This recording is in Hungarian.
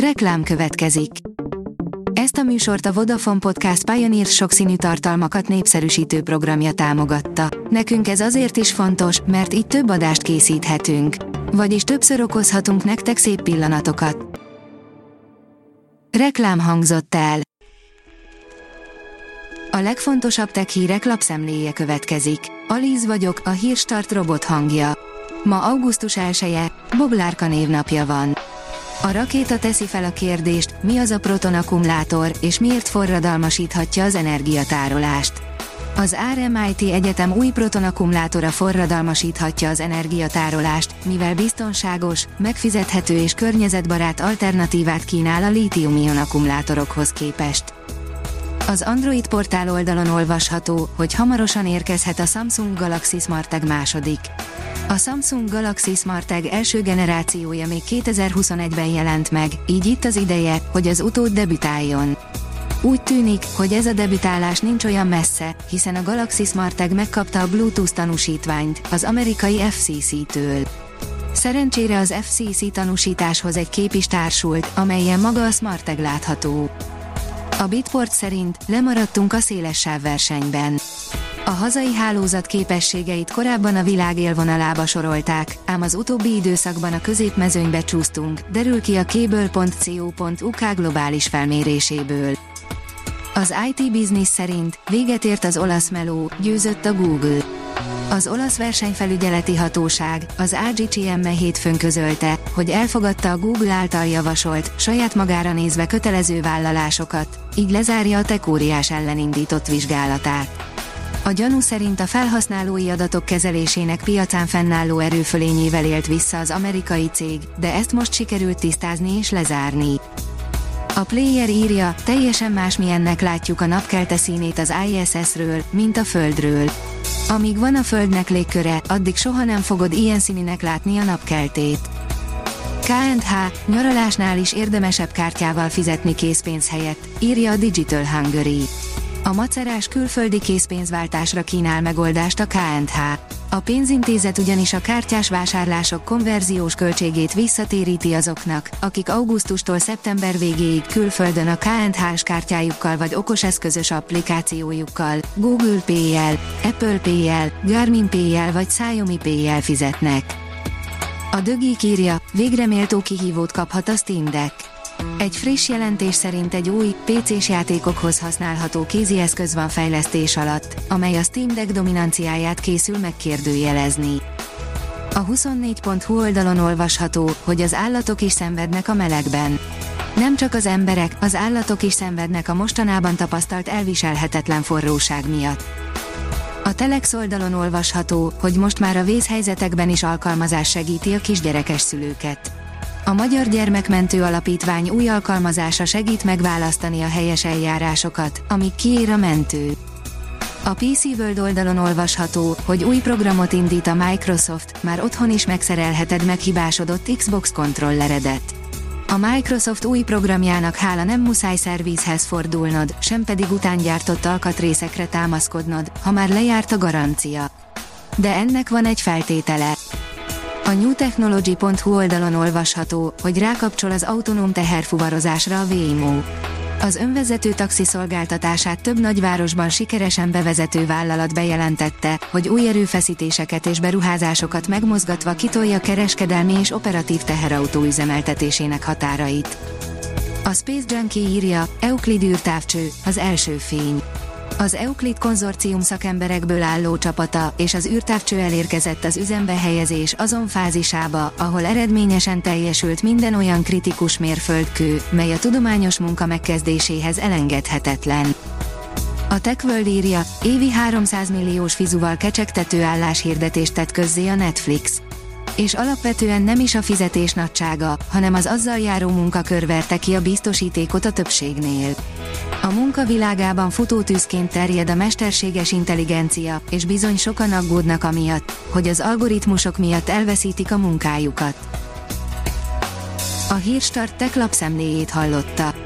Reklám következik. Ezt a műsort a Vodafone Podcast Pioneer sokszínű tartalmakat népszerűsítő programja támogatta. Nekünk ez azért is fontos, mert így több adást készíthetünk. Vagyis többször okozhatunk nektek szép pillanatokat. Reklám hangzott el. A legfontosabb tech hírek lapszemléje következik. Alíz vagyok, a hírstart robot hangja. Ma augusztus 1-e, Boglárka névnapja van. A rakéta teszi fel a kérdést, mi az a protonakkumulátor, és miért forradalmasíthatja az energiatárolást. Az RMIT Egyetem új protonakkumulátora forradalmasíthatja az energiatárolást, mivel biztonságos, megfizethető és környezetbarát alternatívát kínál a lítium-ion akkumulátorokhoz képest. Az Android portál oldalon olvasható, hogy hamarosan érkezhet a Samsung Galaxy Smart Tag második. A Samsung Galaxy Smart Tag első generációja még 2021-ben jelent meg, így itt az ideje, hogy az utód debütáljon. Úgy tűnik, hogy ez a debütálás nincs olyan messze, hiszen a Galaxy Smart Tag megkapta a Bluetooth tanúsítványt, az amerikai FCC-től. Szerencsére az FCC tanúsításhoz egy kép is társult, amelyen maga a Smart Tag látható. A Bitport szerint lemaradtunk a széles sávversenyben. A hazai hálózat képességeit korábban a világ élvonalába sorolták, ám az utóbbi időszakban a középmezőnybe csúsztunk, derül ki a cable.co.uk globális felméréséből. Az IT Business szerint véget ért az olasz meló, győzött a Google. Az olasz versenyfelügyeleti hatóság, az AGCM-e hétfőn közölte, hogy elfogadta a Google által javasolt, saját magára nézve kötelező vállalásokat, így lezárja a tekóriás ellen indított vizsgálatát. A gyanú szerint a felhasználói adatok kezelésének piacán fennálló erőfölényével élt vissza az amerikai cég, de ezt most sikerült tisztázni és lezárni. A player írja, teljesen másmilyennek látjuk a napkelte színét az ISS-ről, mint a Földről. Amíg van a Földnek légköre, addig soha nem fogod ilyen színinek látni a napkeltét. KNH, nyaralásnál is érdemesebb kártyával fizetni készpénz helyett, írja a Digital Hungary. A macerás külföldi készpénzváltásra kínál megoldást a KNH. A pénzintézet ugyanis a kártyás vásárlások konverziós költségét visszatéríti azoknak, akik augusztustól szeptember végéig külföldön a KNH-s kártyájukkal vagy okoseszközös applikációjukkal, Google Pay-jel, Apple Pay-jel, Garmin Pay-jel vagy Xiaomi Pay-jel fizetnek. A dögi írja, végre méltó kihívót kaphat a Steam Deck. Egy friss jelentés szerint egy új, PC-s játékokhoz használható kézieszköz van fejlesztés alatt, amely a Steam Deck dominanciáját készül megkérdőjelezni. A 24.hu oldalon olvasható, hogy az állatok is szenvednek a melegben. Nem csak az emberek, az állatok is szenvednek a mostanában tapasztalt elviselhetetlen forróság miatt. A Telex oldalon olvasható, hogy most már a vészhelyzetekben is alkalmazás segíti a kisgyerekes szülőket. A Magyar Gyermekmentő Alapítvány új alkalmazása segít megválasztani a helyes eljárásokat, amíg kiér a mentő. A PC World oldalon olvasható, hogy új programot indít a Microsoft, már otthon is megszerelheted meghibásodott Xbox kontrolleredet. A Microsoft új programjának hála nem muszáj szervízhez fordulnod, sem pedig utángyártott alkatrészekre támaszkodnod, ha már lejárt a garancia. De ennek van egy feltétele. A newtechnology.hu oldalon olvasható, hogy rákapcsol az autonóm teherfuvarozásra a Waymo. Az önvezető taxi szolgáltatását több nagyvárosban sikeresen bevezető vállalat bejelentette, hogy új erőfeszítéseket és beruházásokat megmozgatva kitolja kereskedelmi és operatív teherautó üzemeltetésének határait. A Space Junkie írja, Euclid űrtávcső, az első fény. Az Euclid konzorcium szakemberekből álló csapata és az űrtávcső elérkezett az üzembe helyezés azon fázisába, ahol eredményesen teljesült minden olyan kritikus mérföldkő, mely a tudományos munka megkezdéséhez elengedhetetlen. A TechWorld írja, évi 300 milliós fizuval kecsegtető álláshirdetést tett közzé a Netflix és alapvetően nem is a fizetés nagysága, hanem az azzal járó munkakör verte ki a biztosítékot a többségnél. A munkavilágában futótűzként terjed a mesterséges intelligencia, és bizony sokan aggódnak amiatt, hogy az algoritmusok miatt elveszítik a munkájukat. A Hírstart tech lapszemléjét hallotta.